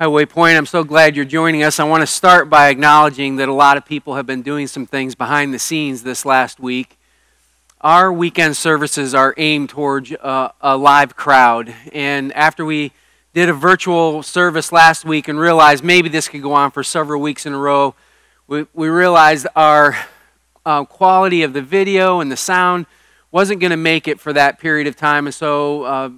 Hi, Waypoint. I'm so glad you're joining us. I want to start by acknowledging that a lot of people have been doing some things behind the scenes this last week. Our weekend services are aimed towards uh, a live crowd. And after we did a virtual service last week and realized maybe this could go on for several weeks in a row, we, we realized our uh, quality of the video and the sound wasn't going to make it for that period of time. And so, uh,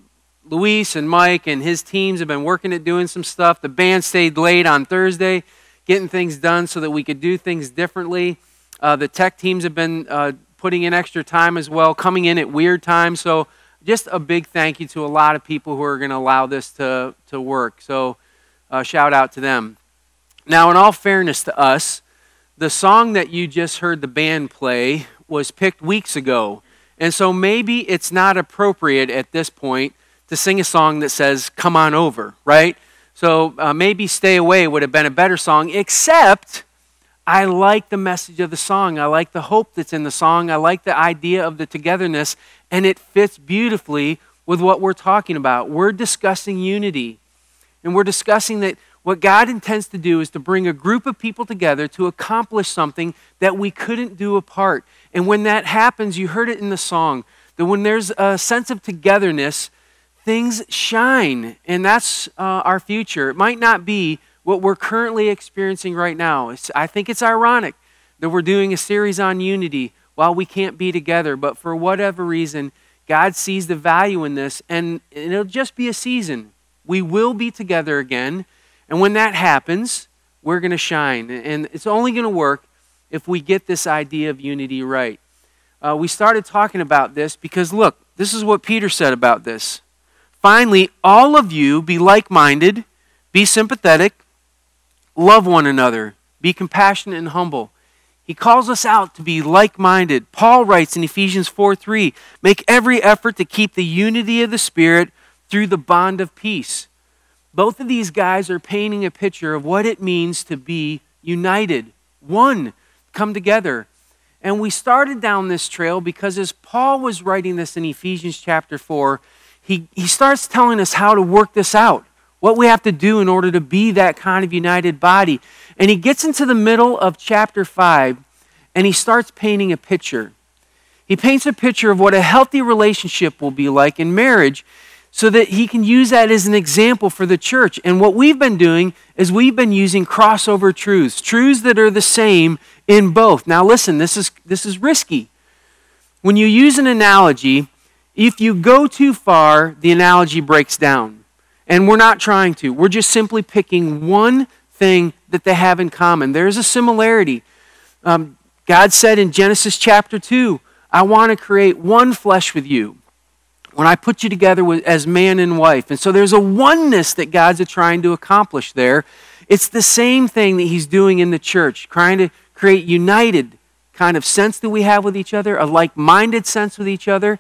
Luis and Mike and his teams have been working at doing some stuff. The band stayed late on Thursday, getting things done so that we could do things differently. Uh, the tech teams have been uh, putting in extra time as well, coming in at weird times. So, just a big thank you to a lot of people who are going to allow this to, to work. So, uh, shout out to them. Now, in all fairness to us, the song that you just heard the band play was picked weeks ago. And so maybe it's not appropriate at this point to sing a song that says, Come on over, right? So uh, maybe Stay Away would have been a better song, except I like the message of the song. I like the hope that's in the song. I like the idea of the togetherness, and it fits beautifully with what we're talking about. We're discussing unity, and we're discussing that what God intends to do is to bring a group of people together to accomplish something that we couldn't do apart. And when that happens, you heard it in the song, that when there's a sense of togetherness, things shine. And that's uh, our future. It might not be what we're currently experiencing right now. It's, I think it's ironic that we're doing a series on unity while we can't be together. But for whatever reason, God sees the value in this, and it'll just be a season. We will be together again. And when that happens, we're going to shine. And it's only going to work if we get this idea of unity right. Uh, we started talking about this because, look, this is what Peter said about this. Finally, all of you be like minded, be sympathetic, love one another, be compassionate and humble. He calls us out to be like minded. Paul writes in Ephesians 4 3 make every effort to keep the unity of the Spirit through the bond of peace. Both of these guys are painting a picture of what it means to be united, one, come together. And we started down this trail because as Paul was writing this in Ephesians chapter 4, he, he starts telling us how to work this out, what we have to do in order to be that kind of united body. And he gets into the middle of chapter 5 and he starts painting a picture. He paints a picture of what a healthy relationship will be like in marriage so that he can use that as an example for the church. And what we've been doing is we've been using crossover truths, truths that are the same in both. Now listen, this is this is risky. When you use an analogy, if you go too far, the analogy breaks down. And we're not trying to. We're just simply picking one thing that they have in common. There's a similarity. Um, God said in Genesis chapter 2, I want to create one flesh with you when I put you together with, as man and wife. And so there's a oneness that God's trying to accomplish there. It's the same thing that He's doing in the church, trying to create united kind of sense that we have with each other, a like minded sense with each other.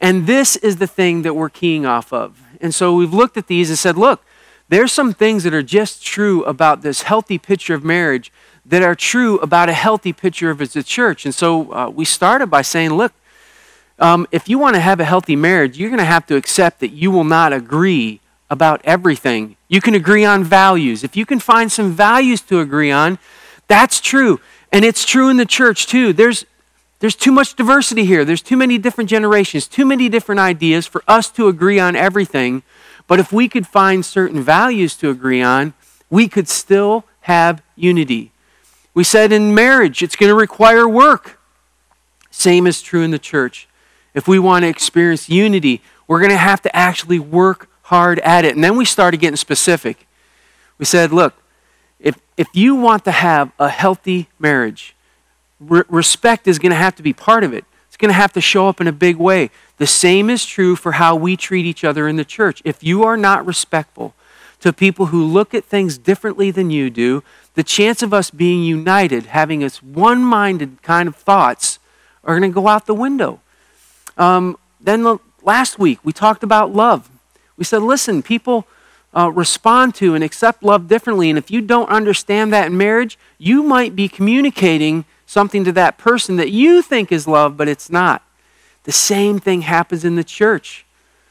And this is the thing that we're keying off of. And so we've looked at these and said, look, there's some things that are just true about this healthy picture of marriage that are true about a healthy picture of the church. And so uh, we started by saying, look, um, if you want to have a healthy marriage, you're going to have to accept that you will not agree about everything. You can agree on values. If you can find some values to agree on, that's true. And it's true in the church too. There's, there's too much diversity here. There's too many different generations, too many different ideas for us to agree on everything. But if we could find certain values to agree on, we could still have unity. We said in marriage, it's going to require work. Same is true in the church. If we want to experience unity, we're going to have to actually work hard at it. And then we started getting specific. We said, look, if, if you want to have a healthy marriage, re- respect is going to have to be part of it. It's going to have to show up in a big way. The same is true for how we treat each other in the church. If you are not respectful to people who look at things differently than you do, the chance of us being united, having us one minded kind of thoughts, are going to go out the window. Um, then the, last week, we talked about love. We said, listen, people uh, respond to and accept love differently. And if you don't understand that in marriage, you might be communicating something to that person that you think is love, but it's not. The same thing happens in the church.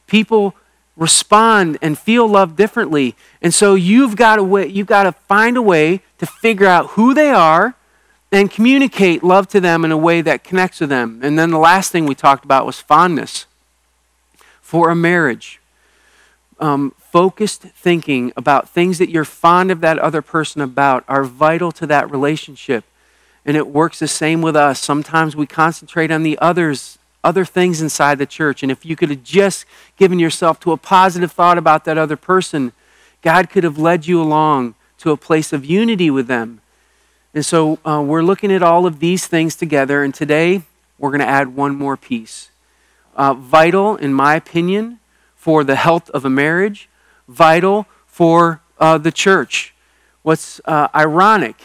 People respond and feel love differently. And so you've got to you've got to find a way to figure out who they are and communicate love to them in a way that connects with them. And then the last thing we talked about was fondness for a marriage. Um, focused thinking about things that you're fond of that other person about are vital to that relationship. And it works the same with us. Sometimes we concentrate on the others other things inside the church. And if you could have just given yourself to a positive thought about that other person, God could have led you along to a place of unity with them. And so uh, we're looking at all of these things together. And today we're going to add one more piece. Uh, vital, in my opinion, for the health of a marriage, vital for uh, the church. What's uh, ironic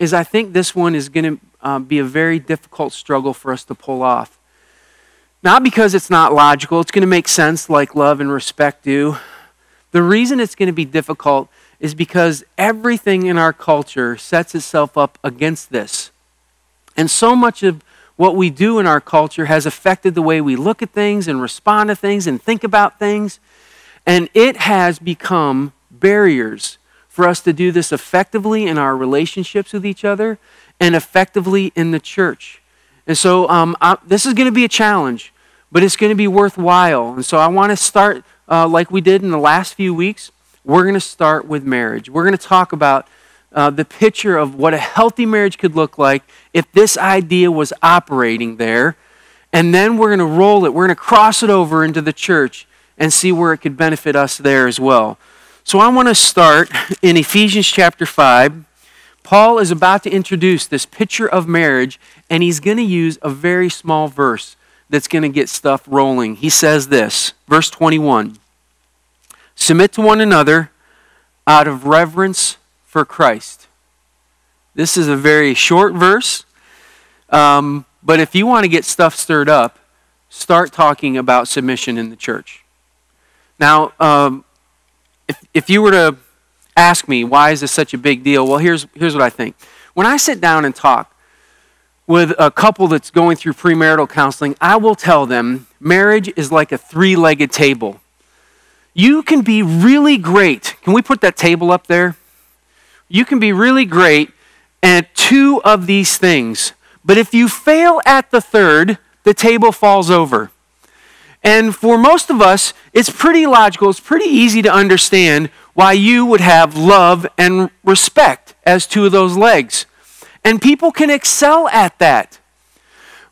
is I think this one is going to uh, be a very difficult struggle for us to pull off. Not because it's not logical, it's going to make sense like love and respect do. The reason it's going to be difficult is because everything in our culture sets itself up against this. And so much of what we do in our culture has affected the way we look at things and respond to things and think about things. And it has become barriers for us to do this effectively in our relationships with each other and effectively in the church. And so um, I, this is going to be a challenge, but it's going to be worthwhile. And so I want to start uh, like we did in the last few weeks. We're going to start with marriage. We're going to talk about uh, the picture of what a healthy marriage could look like if this idea was operating there. And then we're going to roll it, we're going to cross it over into the church and see where it could benefit us there as well. So I want to start in Ephesians chapter 5. Paul is about to introduce this picture of marriage, and he's going to use a very small verse that's going to get stuff rolling. He says this, verse 21 Submit to one another out of reverence for Christ. This is a very short verse, um, but if you want to get stuff stirred up, start talking about submission in the church. Now, um, if, if you were to ask me, why is this such a big deal? Well, here's, here's what I think. When I sit down and talk with a couple that's going through premarital counseling, I will tell them marriage is like a three legged table. You can be really great. Can we put that table up there? You can be really great at two of these things. But if you fail at the third, the table falls over. And for most of us, it's pretty logical, it's pretty easy to understand why you would have love and respect as two of those legs. And people can excel at that.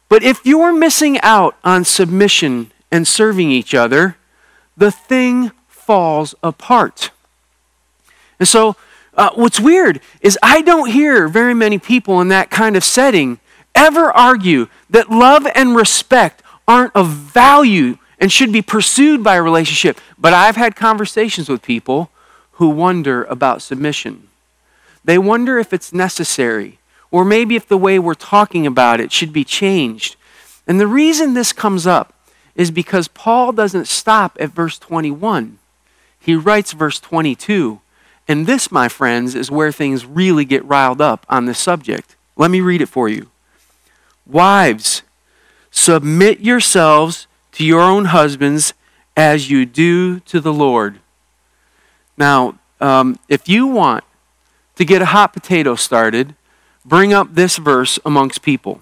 But if you're missing out on submission and serving each other, the thing falls apart. And so, uh, what's weird is I don't hear very many people in that kind of setting ever argue that love and respect aren't of value and should be pursued by a relationship. But I've had conversations with people who wonder about submission. They wonder if it's necessary, or maybe if the way we're talking about it should be changed. And the reason this comes up is because Paul doesn't stop at verse 21. He writes verse 22. And this, my friends, is where things really get riled up on this subject. Let me read it for you. Wives, submit yourselves to your own husbands as you do to the Lord. Now, um, if you want to get a hot potato started, bring up this verse amongst people.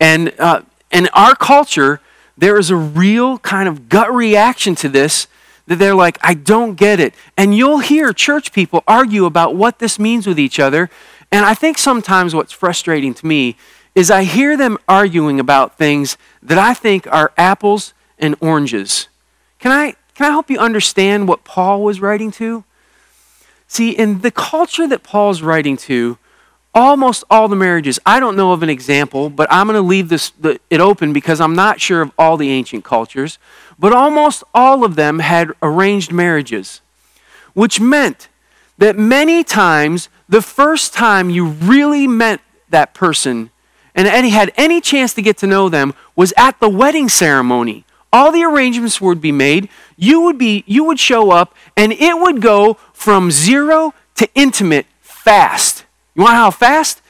And uh, in our culture, there is a real kind of gut reaction to this that they're like, I don't get it. And you'll hear church people argue about what this means with each other. And I think sometimes what's frustrating to me is I hear them arguing about things that I think are apples and oranges. Can I, can I help you understand what Paul was writing to? See, in the culture that Paul's writing to, almost all the marriages, I don't know of an example, but I'm going to leave this, the, it open because I'm not sure of all the ancient cultures, but almost all of them had arranged marriages, which meant that many times the first time you really met that person and any, had any chance to get to know them was at the wedding ceremony. All the arrangements would be made. You would be you would show up and it would go from zero to intimate fast. You want how fast?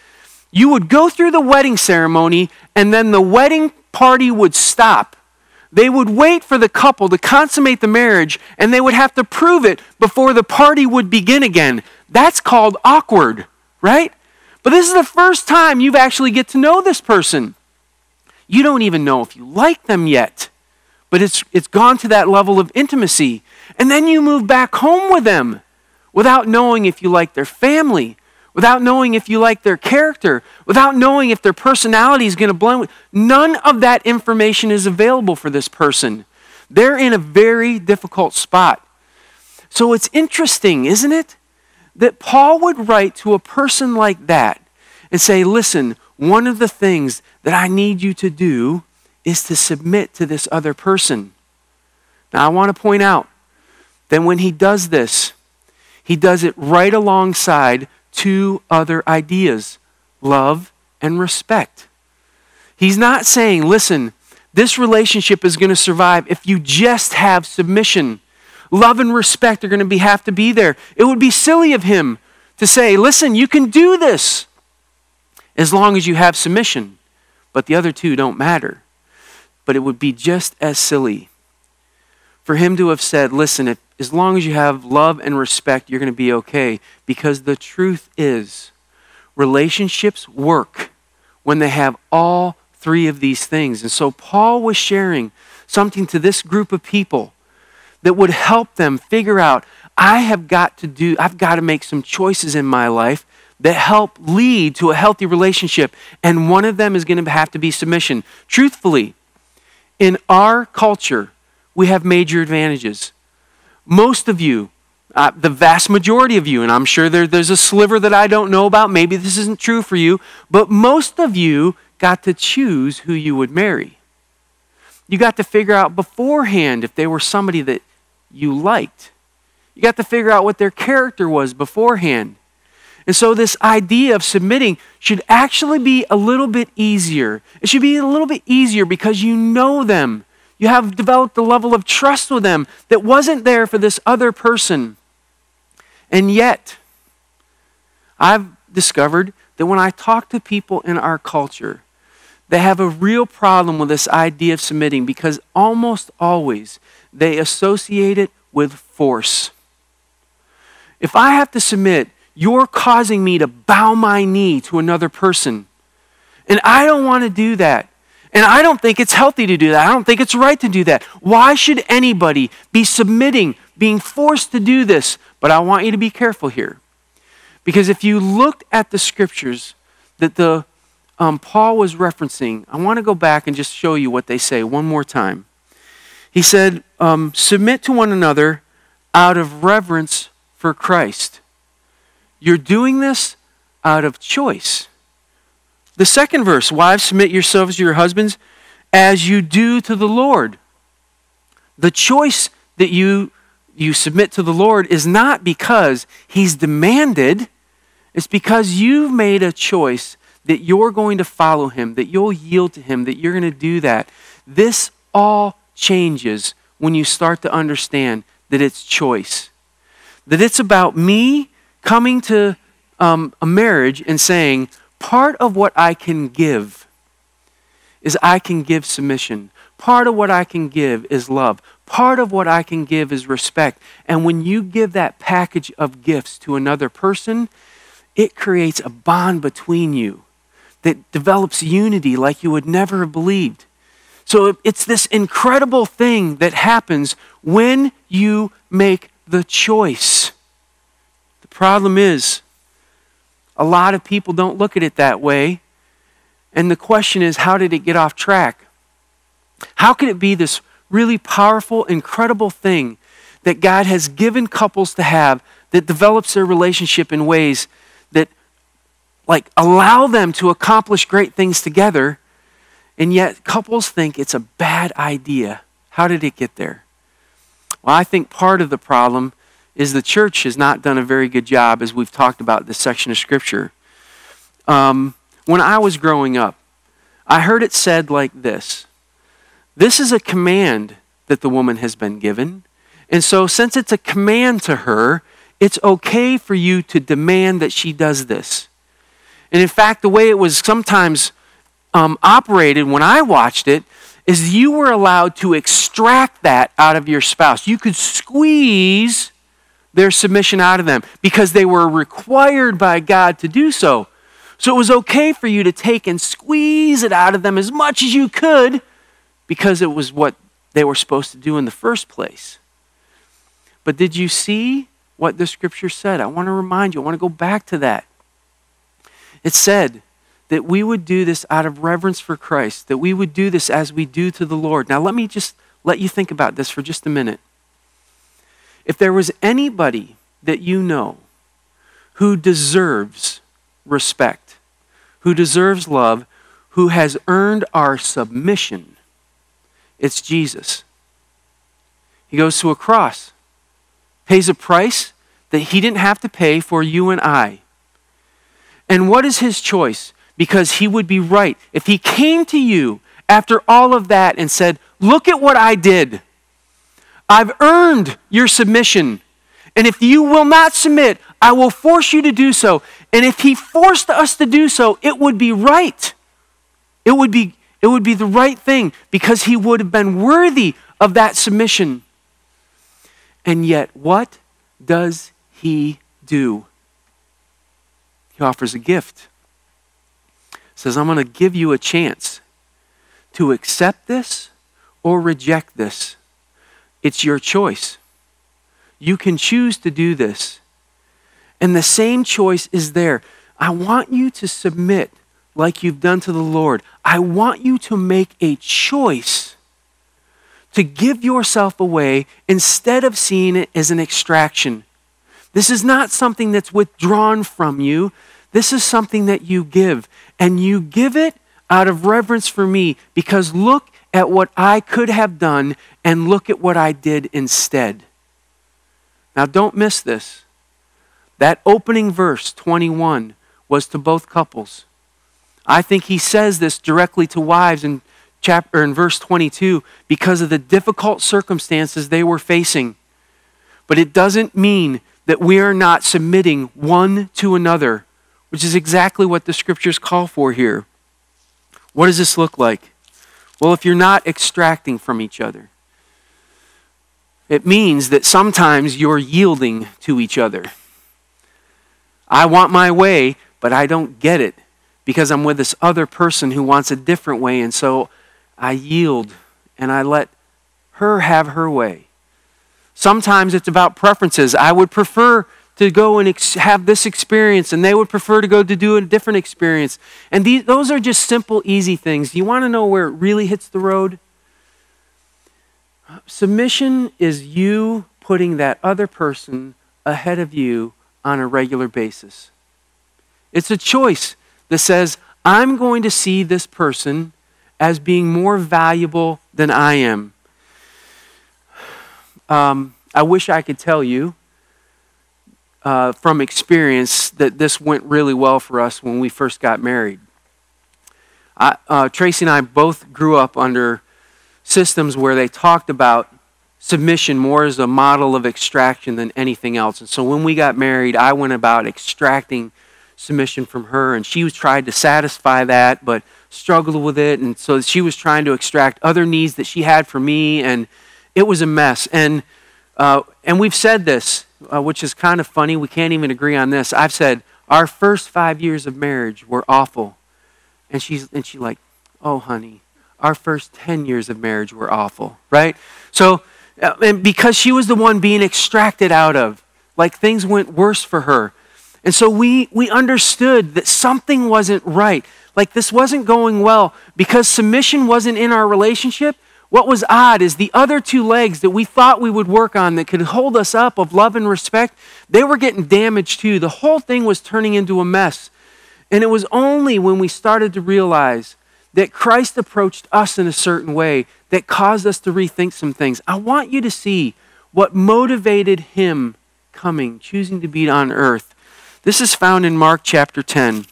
You would go through the wedding ceremony and then the wedding party would stop. they would wait for the couple to consummate the marriage and they would have to prove it before the party would begin again. That's called awkward, right? But this is the first time you've actually get to know this person. You don't even know if you like them yet, but it's, it's gone to that level of intimacy. And then you move back home with them without knowing if you like their family, without knowing if you like their character, without knowing if their personality is going to blend. None of that information is available for this person. They're in a very difficult spot. So it's interesting, isn't it? That Paul would write to a person like that and say, listen, one of the things that I need you to do is to submit to this other person. Now, I want to point out that when he does this, he does it right alongside two other ideas love and respect. He's not saying, listen, this relationship is going to survive if you just have submission. Love and respect are going to be, have to be there. It would be silly of him to say, listen, you can do this as long as you have submission, but the other two don't matter. But it would be just as silly for him to have said, listen, if, as long as you have love and respect, you're going to be okay. Because the truth is, relationships work when they have all three of these things. And so Paul was sharing something to this group of people that would help them figure out I have got to do, I've got to make some choices in my life that help lead to a healthy relationship. And one of them is going to have to be submission. Truthfully, in our culture, we have major advantages. Most of you, uh, the vast majority of you, and I'm sure there, there's a sliver that I don't know about, maybe this isn't true for you, but most of you got to choose who you would marry. You got to figure out beforehand if they were somebody that you liked. You got to figure out what their character was beforehand. And so, this idea of submitting should actually be a little bit easier. It should be a little bit easier because you know them. You have developed a level of trust with them that wasn't there for this other person. And yet, I've discovered that when I talk to people in our culture, they have a real problem with this idea of submitting because almost always they associate it with force. If I have to submit, you're causing me to bow my knee to another person. And I don't want to do that. And I don't think it's healthy to do that. I don't think it's right to do that. Why should anybody be submitting, being forced to do this? But I want you to be careful here. Because if you looked at the scriptures that the um, Paul was referencing, I want to go back and just show you what they say one more time. He said, um, Submit to one another out of reverence for Christ. You're doing this out of choice. The second verse Wives, submit yourselves to your husbands as you do to the Lord. The choice that you, you submit to the Lord is not because He's demanded, it's because you've made a choice that you're going to follow Him, that you'll yield to Him, that you're going to do that. This all changes when you start to understand that it's choice. That it's about me coming to um, a marriage and saying, Part of what I can give is I can give submission. Part of what I can give is love. Part of what I can give is respect. And when you give that package of gifts to another person, it creates a bond between you that develops unity like you would never have believed. So it's this incredible thing that happens when you make the choice. The problem is, a lot of people don't look at it that way. And the question is, how did it get off track? How can it be this really powerful, incredible thing that God has given couples to have that develops their relationship in ways that like allow them to accomplish great things together and yet couples think it's a bad idea. How did it get there? Well, I think part of the problem is the church has not done a very good job, as we've talked about this section of Scripture. Um, when I was growing up, I heard it said like this This is a command that the woman has been given. And so, since it's a command to her, it's okay for you to demand that she does this. And in fact, the way it was sometimes um, operated when I watched it is you were allowed to extract that out of your spouse. You could squeeze their submission out of them because they were required by God to do so. So it was okay for you to take and squeeze it out of them as much as you could because it was what they were supposed to do in the first place. But did you see what the scripture said? I want to remind you, I want to go back to that. It said that we would do this out of reverence for Christ, that we would do this as we do to the Lord. Now, let me just let you think about this for just a minute. If there was anybody that you know who deserves respect, who deserves love, who has earned our submission, it's Jesus. He goes to a cross, pays a price that he didn't have to pay for you and I. And what is his choice? Because he would be right. If he came to you after all of that and said, Look at what I did. I've earned your submission. And if you will not submit, I will force you to do so. And if he forced us to do so, it would be right. It would be, it would be the right thing because he would have been worthy of that submission. And yet, what does he do? He offers a gift. Says, I'm going to give you a chance to accept this or reject this. It's your choice. You can choose to do this. And the same choice is there. I want you to submit like you've done to the Lord. I want you to make a choice to give yourself away instead of seeing it as an extraction. This is not something that's withdrawn from you. This is something that you give. And you give it out of reverence for me because look at what I could have done and look at what I did instead. Now, don't miss this. That opening verse, 21, was to both couples. I think he says this directly to wives in chapter in verse 22 because of the difficult circumstances they were facing. But it doesn't mean that we are not submitting one to another, which is exactly what the scriptures call for here. What does this look like? Well, if you're not extracting from each other, it means that sometimes you're yielding to each other. I want my way, but I don't get it because I'm with this other person who wants a different way, and so I yield and I let her have her way. Sometimes it's about preferences. I would prefer to go and ex- have this experience, and they would prefer to go to do a different experience. And these, those are just simple, easy things. You want to know where it really hits the road? Submission is you putting that other person ahead of you on a regular basis. It's a choice that says, I'm going to see this person as being more valuable than I am. Um, I wish I could tell you uh, from experience that this went really well for us when we first got married. I, uh, Tracy and I both grew up under systems where they talked about submission more as a model of extraction than anything else. And so when we got married, I went about extracting submission from her, and she was trying to satisfy that, but struggled with it. And so she was trying to extract other needs that she had for me, and it was a mess. And uh, and we've said this uh, which is kind of funny. We can't even agree on this. I've said our first five years of marriage were awful, and she's and she like, oh honey, our first ten years of marriage were awful, right? So, uh, and because she was the one being extracted out of, like things went worse for her, and so we we understood that something wasn't right. Like this wasn't going well because submission wasn't in our relationship. What was odd is the other two legs that we thought we would work on that could hold us up of love and respect, they were getting damaged too. The whole thing was turning into a mess. And it was only when we started to realize that Christ approached us in a certain way that caused us to rethink some things. I want you to see what motivated him coming, choosing to be on earth. This is found in Mark chapter 10.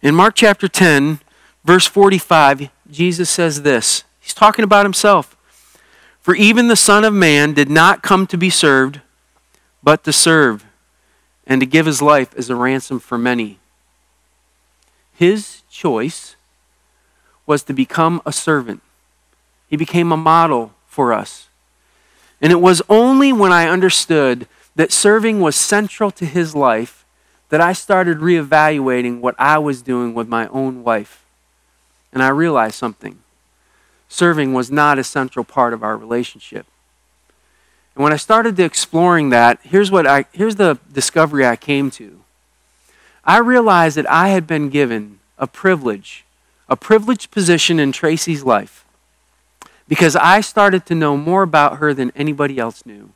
In Mark chapter 10, verse 45, Jesus says this He's talking about himself. For even the Son of Man did not come to be served, but to serve, and to give his life as a ransom for many. His choice was to become a servant. He became a model for us. And it was only when I understood that serving was central to his life that I started reevaluating what I was doing with my own wife. And I realized something serving was not a central part of our relationship. And when I started to exploring that, here's, what I, here's the discovery I came to. I realized that I had been given a privilege, a privileged position in Tracy's life, because I started to know more about her than anybody else knew.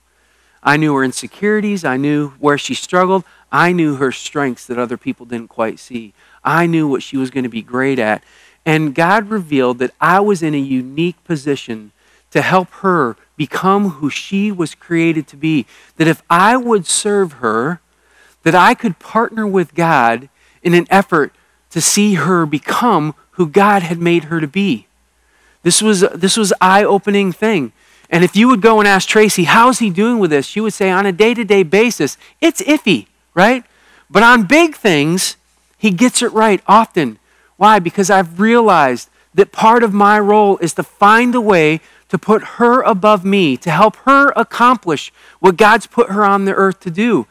I knew her insecurities, I knew where she struggled, I knew her strengths that other people didn't quite see. I knew what she was going to be great at. And God revealed that I was in a unique position to help her become who she was created to be. That if I would serve her, that I could partner with God in an effort to see her become who God had made her to be. This was this was eye-opening thing. And if you would go and ask Tracy, how's he doing with this? She would say, on a day-to-day basis, it's iffy, right? But on big things, he gets it right often. Why? Because I've realized that part of my role is to find a way to put her above me, to help her accomplish what God's put her on the earth to do.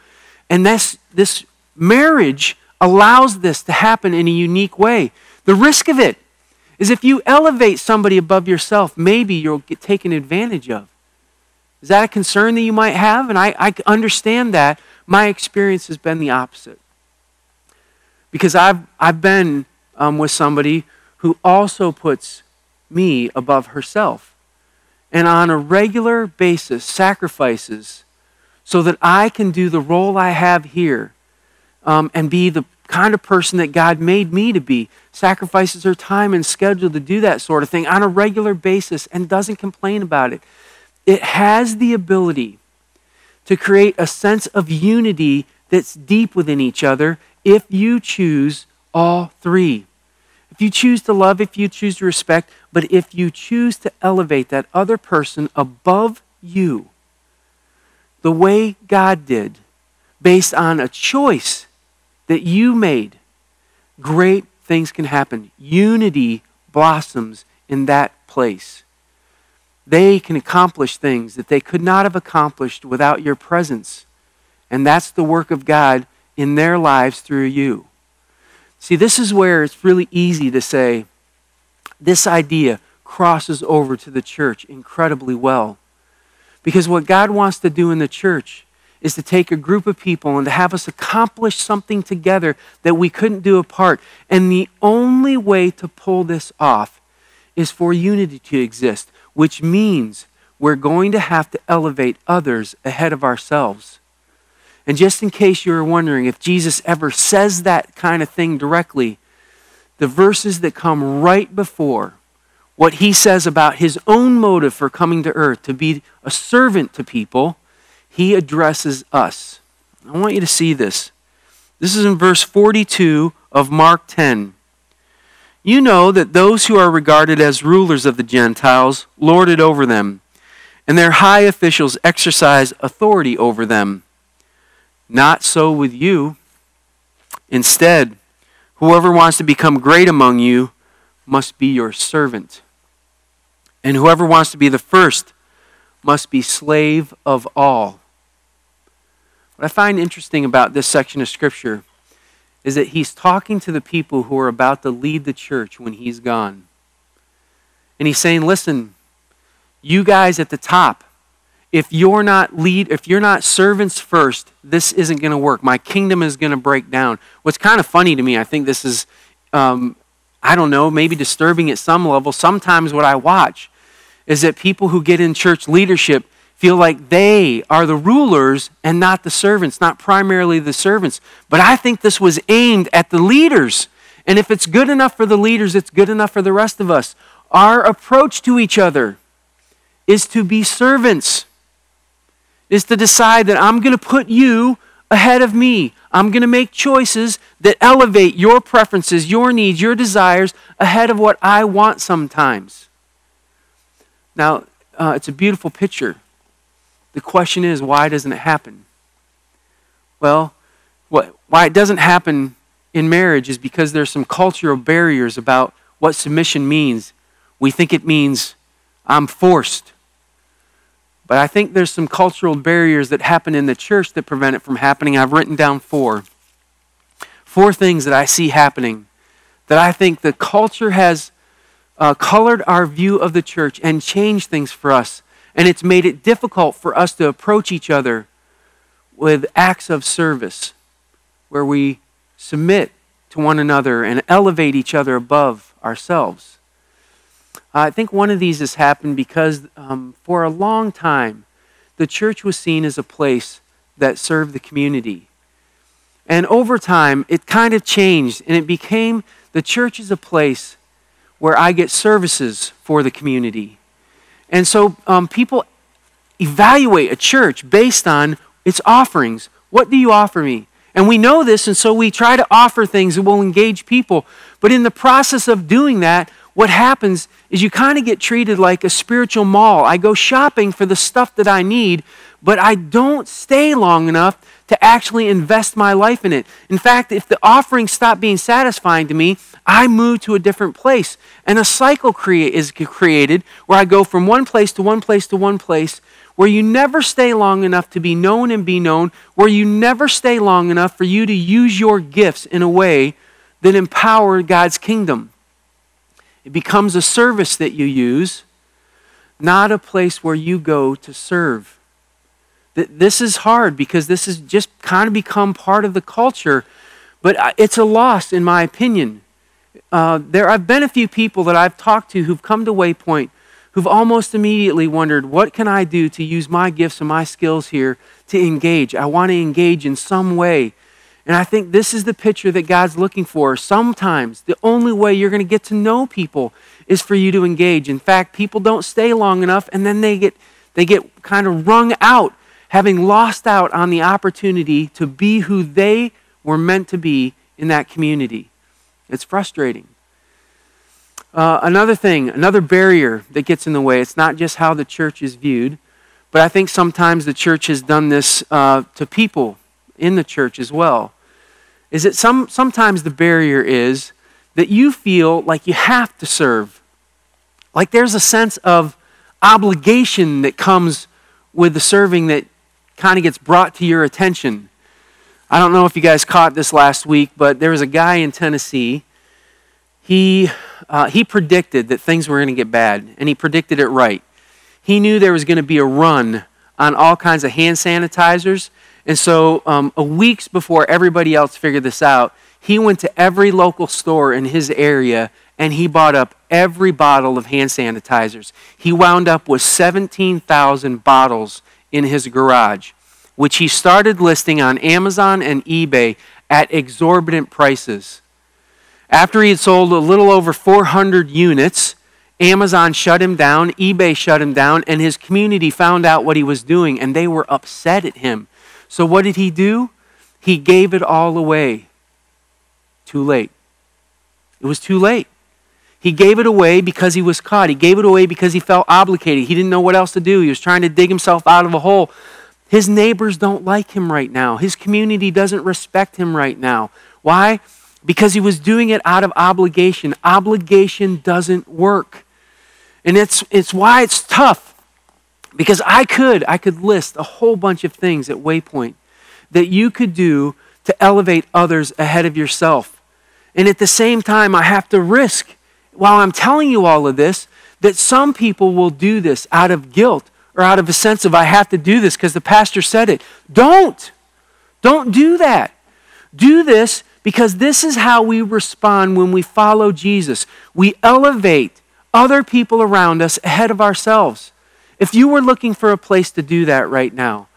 And this, this marriage allows this to happen in a unique way. The risk of it is if you elevate somebody above yourself, maybe you'll get taken advantage of. Is that a concern that you might have? And I, I understand that. My experience has been the opposite. Because I've, I've been um, with somebody who also puts me above herself. And on a regular basis, sacrifices so that I can do the role I have here um, and be the kind of person that God made me to be. Sacrifices her time and schedule to do that sort of thing on a regular basis and doesn't complain about it. It has the ability to create a sense of unity that's deep within each other if you choose all three. If you choose to love, if you choose to respect, but if you choose to elevate that other person above you, the way God did, based on a choice that you made, great things can happen. Unity blossoms in that place. They can accomplish things that they could not have accomplished without your presence. And that's the work of God in their lives through you. See, this is where it's really easy to say this idea crosses over to the church incredibly well. Because what God wants to do in the church is to take a group of people and to have us accomplish something together that we couldn't do apart. And the only way to pull this off is for unity to exist, which means we're going to have to elevate others ahead of ourselves. And just in case you were wondering if Jesus ever says that kind of thing directly, the verses that come right before what he says about his own motive for coming to earth, to be a servant to people, he addresses us. I want you to see this. This is in verse 42 of Mark 10. You know that those who are regarded as rulers of the Gentiles lord it over them, and their high officials exercise authority over them. Not so with you. Instead, whoever wants to become great among you must be your servant. And whoever wants to be the first must be slave of all. What I find interesting about this section of Scripture is that he's talking to the people who are about to lead the church when he's gone. And he's saying, listen, you guys at the top, if you're not lead if you're not servants first this isn't going to work. My kingdom is going to break down. What's kind of funny to me i think this is um, i don't know maybe disturbing at some level sometimes what i watch is that people who get in church leadership feel like they are the rulers and not the servants not primarily the servants. But i think this was aimed at the leaders. And if it's good enough for the leaders it's good enough for the rest of us. Our approach to each other is to be servants is to decide that I'm going to put you ahead of me. I'm going to make choices that elevate your preferences, your needs, your desires ahead of what I want sometimes. Now, uh, it's a beautiful picture. The question is, why doesn't it happen? Well, what, why it doesn't happen in marriage is because there's some cultural barriers about what submission means. We think it means I'm forced. But I think there's some cultural barriers that happen in the church that prevent it from happening. I've written down four. Four things that I see happening that I think the culture has uh, colored our view of the church and changed things for us. And it's made it difficult for us to approach each other with acts of service where we submit to one another and elevate each other above ourselves. I think one of these has happened because um, for a long time, the church was seen as a place that served the community. And over time, it kind of changed and it became the church is a place where I get services for the community. And so um, people evaluate a church based on its offerings. What do you offer me? And we know this, and so we try to offer things that will engage people. But in the process of doing that, what happens is you kind of get treated like a spiritual mall. I go shopping for the stuff that I need, but I don't stay long enough to actually invest my life in it. In fact, if the offering stopped being satisfying to me, I move to a different place. And a cycle is created where I go from one place to one place to one place where you never stay long enough to be known and be known, where you never stay long enough for you to use your gifts in a way that empower God's kingdom. It becomes a service that you use, not a place where you go to serve. This is hard because this has just kind of become part of the culture, but it's a loss, in my opinion. Uh, there have been a few people that I've talked to who've come to Waypoint who've almost immediately wondered, what can I do to use my gifts and my skills here to engage? I want to engage in some way. And I think this is the picture that God's looking for. Sometimes the only way you're going to get to know people is for you to engage. In fact, people don't stay long enough and then they get they get kind of wrung out having lost out on the opportunity to be who they were meant to be in that community. It's frustrating. Uh, another thing, another barrier that gets in the way, it's not just how the church is viewed, but I think sometimes the church has done this uh, to people in the church as well. Is that some, sometimes the barrier is that you feel like you have to serve. Like there's a sense of obligation that comes with the serving that kind of gets brought to your attention. I don't know if you guys caught this last week, but there was a guy in Tennessee. He uh, he predicted that things were going to get bad, and he predicted it right. He knew there was going to be a run on all kinds of hand sanitizers, and so um, weeks before everybody else figured this out, he went to every local store in his area and he bought up every bottle of hand sanitizers. He wound up with 17,000 bottles in his garage, which he started listing on Amazon and eBay at exorbitant prices. After he had sold a little over 400 units, Amazon shut him down, eBay shut him down, and his community found out what he was doing and they were upset at him. So, what did he do? He gave it all away. Too late. It was too late. He gave it away because he was caught. He gave it away because he felt obligated. He didn't know what else to do. He was trying to dig himself out of a hole. His neighbors don't like him right now. His community doesn't respect him right now. Why? because he was doing it out of obligation. Obligation doesn't work. And it's, it's why it's tough. Because I could, I could list a whole bunch of things at Waypoint that you could do to elevate others ahead of yourself. And at the same time, I have to risk, while I'm telling you all of this, that some people will do this out of guilt or out of a sense of, I have to do this because the pastor said it. Don't. Don't do that. Do this because this is how we respond when we follow Jesus. We elevate other people around us ahead of ourselves. If you were looking for a place to do that right now,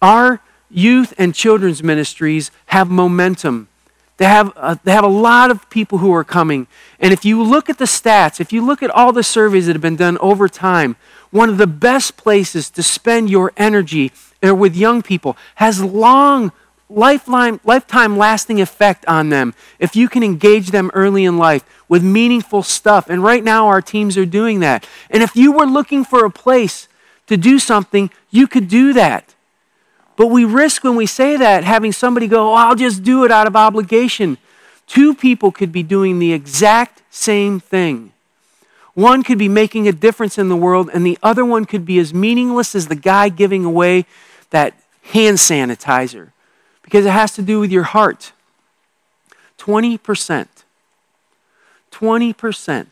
our youth and children's ministries have momentum. They have, uh, they have a lot of people who are coming. And if you look at the stats, if you look at all the surveys that have been done over time, one of the best places to spend your energy are with young people has long lifeline, lifetime lasting effect on them if you can engage them early in life with meaningful stuff. And right now, our teams are doing that. And if you were looking for a place to do something, you could do that. But we risk when we say that having somebody go, oh, I'll just do it out of obligation. Two people could be doing the exact same thing. One could be making a difference in the world, and the other one could be as meaningless as the guy giving away that hand sanitizer because it has to do with your heart. 20%. 20%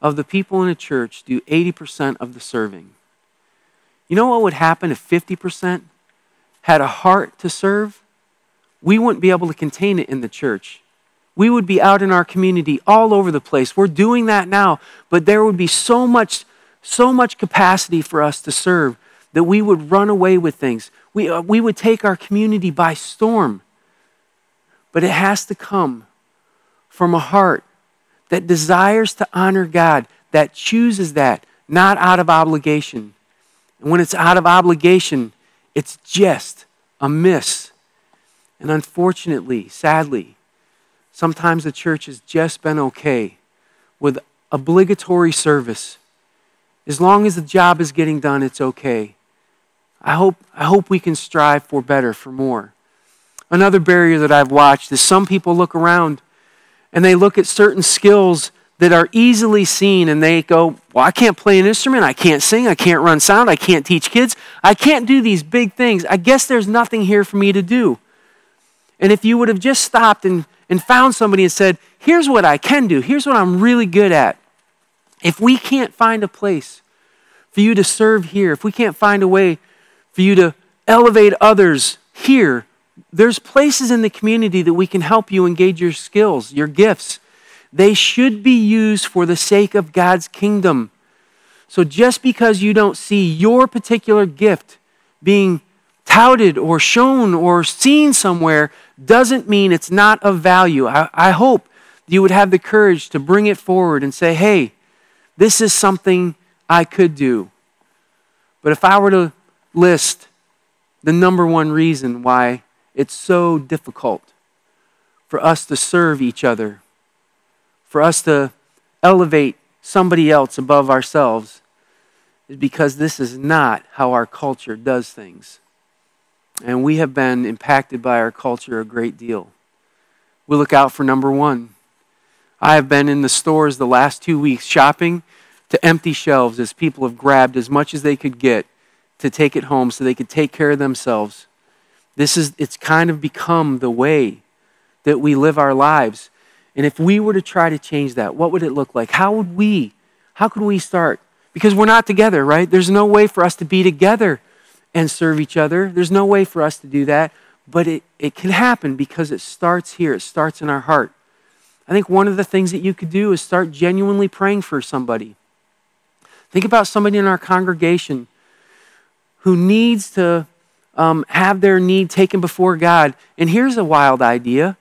of the people in a church do 80% of the serving. You know what would happen if 50% had a heart to serve? We wouldn't be able to contain it in the church. We would be out in our community all over the place. We're doing that now, but there would be so much so much capacity for us to serve that we would run away with things. We, uh, we would take our community by storm. But it has to come from a heart that desires to honor God, that chooses that, not out of obligation. And when it's out of obligation, it's just a miss. And unfortunately, sadly, sometimes the church has just been okay with obligatory service. As long as the job is getting done, it's okay. I hope, I hope we can strive for better, for more. Another barrier that I've watched is some people look around and they look at certain skills that are easily seen and they go, Well, I can't play an instrument. I can't sing. I can't run sound. I can't teach kids. I can't do these big things. I guess there's nothing here for me to do. And if you would have just stopped and, and found somebody and said, Here's what I can do, here's what I'm really good at. If we can't find a place for you to serve here, if we can't find a way for you to elevate others here, there's places in the community that we can help you engage your skills, your gifts. They should be used for the sake of God's kingdom. So just because you don't see your particular gift being touted or shown or seen somewhere doesn't mean it's not of value. I, I hope you would have the courage to bring it forward and say, hey, this is something I could do. But if I were to list the number one reason why it's so difficult for us to serve each other, for us to elevate somebody else above ourselves, is because this is not how our culture does things. And we have been impacted by our culture a great deal. We look out for number one. I have been in the stores the last two weeks shopping to empty shelves as people have grabbed as much as they could get to take it home so they could take care of themselves. This is, it's kind of become the way that we live our lives. And if we were to try to change that, what would it look like? How would we, how could we start? Because we're not together, right? There's no way for us to be together and serve each other. There's no way for us to do that. But it, it can happen because it starts here, it starts in our heart. I think one of the things that you could do is start genuinely praying for somebody. Think about somebody in our congregation who needs to um, have their need taken before God. And here's a wild idea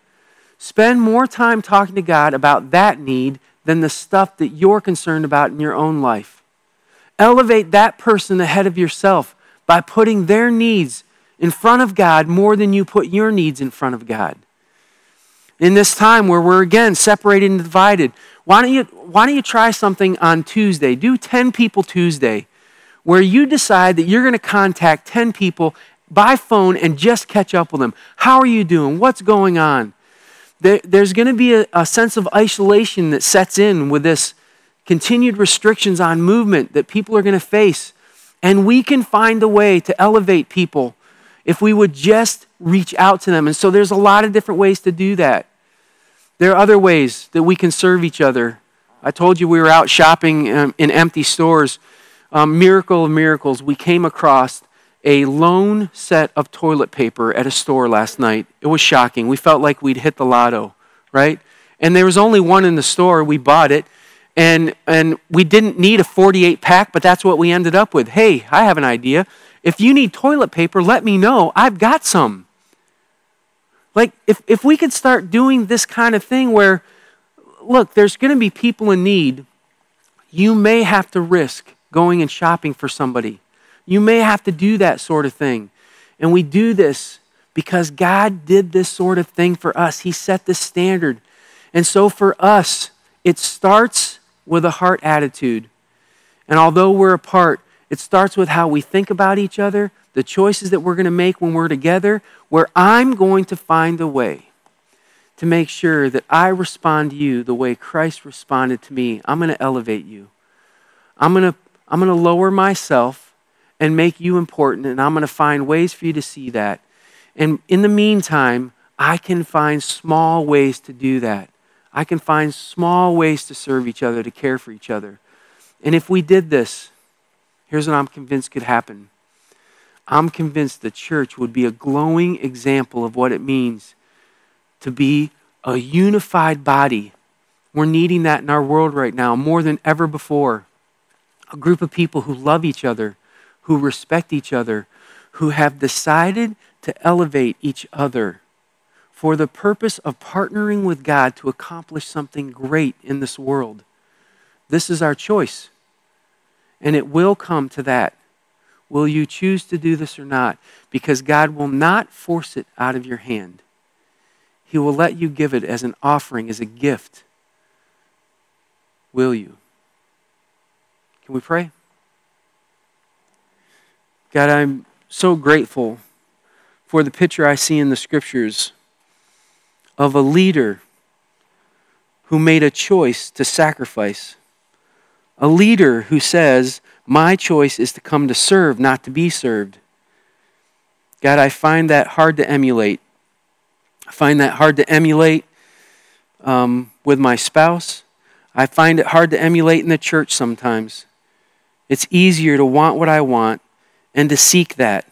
spend more time talking to God about that need than the stuff that you're concerned about in your own life. Elevate that person ahead of yourself by putting their needs in front of God more than you put your needs in front of God. In this time where we're again separated and divided, why don't you, why don't you try something on Tuesday? Do 10 people Tuesday, where you decide that you're going to contact 10 people by phone and just catch up with them. How are you doing? What's going on? There, there's going to be a, a sense of isolation that sets in with this continued restrictions on movement that people are going to face. And we can find a way to elevate people if we would just reach out to them. And so there's a lot of different ways to do that. There are other ways that we can serve each other. I told you we were out shopping um, in empty stores. Um, miracle of miracles, we came across a lone set of toilet paper at a store last night. It was shocking. We felt like we'd hit the lotto, right? And there was only one in the store. We bought it. And, and we didn't need a 48 pack, but that's what we ended up with. Hey, I have an idea. If you need toilet paper, let me know. I've got some. Like, if, if we could start doing this kind of thing where, look, there's going to be people in need, you may have to risk going and shopping for somebody you may have to do that sort of thing. And we do this because God did this sort of thing for us. He set the standard. And so for us, it starts with a heart attitude. And although we're apart, it starts with how we think about each other, the choices that we're going to make when we're together, where I'm going to find a way to make sure that I respond to you the way Christ responded to me. I'm going to elevate you. I'm going to, I'm going to lower myself and make you important, and I'm going to find ways for you to see that. And in the meantime, I can find small ways to do that. I can find small ways to serve each other, to care for each other. And if we did this, here's what I'm convinced could happen. I'm convinced the church would be a glowing example of what it means to be a unified body. We're needing that in our world right now more than ever before. A group of people who love each other, who respect each other, who have decided to elevate each other for the purpose of partnering with God to accomplish something great in this world. This is our choice. And it will come to that. Will you choose to do this or not? Because God will not force it out of your hand. He will let you give it as an offering, as a gift. Will you? Can we pray? God, I'm so grateful for the picture I see in the scriptures of a leader who made a choice to sacrifice. A leader who says, My choice is to come to serve, not to be served. God, I find that hard to emulate. I find that hard to emulate um, with my spouse. I find it hard to emulate in the church sometimes. It's easier to want what I want and to seek that.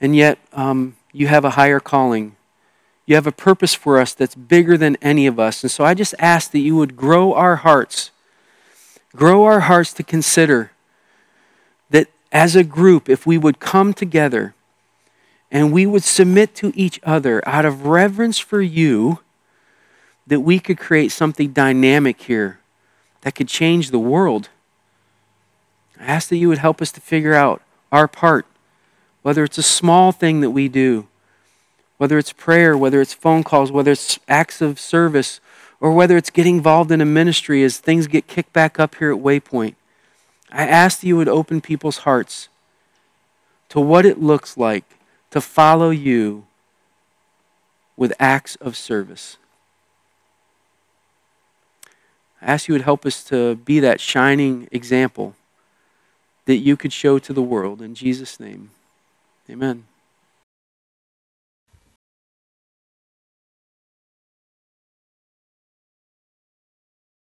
And yet, um, you have a higher calling. You have a purpose for us that's bigger than any of us. And so I just ask that you would grow our hearts, grow our hearts to consider that as a group, if we would come together and we would submit to each other out of reverence for you, that we could create something dynamic here that could change the world. I ask that you would help us to figure out our part, whether it's a small thing that we do whether it's prayer, whether it's phone calls, whether it's acts of service, or whether it's getting involved in a ministry as things get kicked back up here at Waypoint. I ask that you would open people's hearts to what it looks like to follow you with acts of service. I ask you would help us to be that shining example that you could show to the world. In Jesus' name, amen.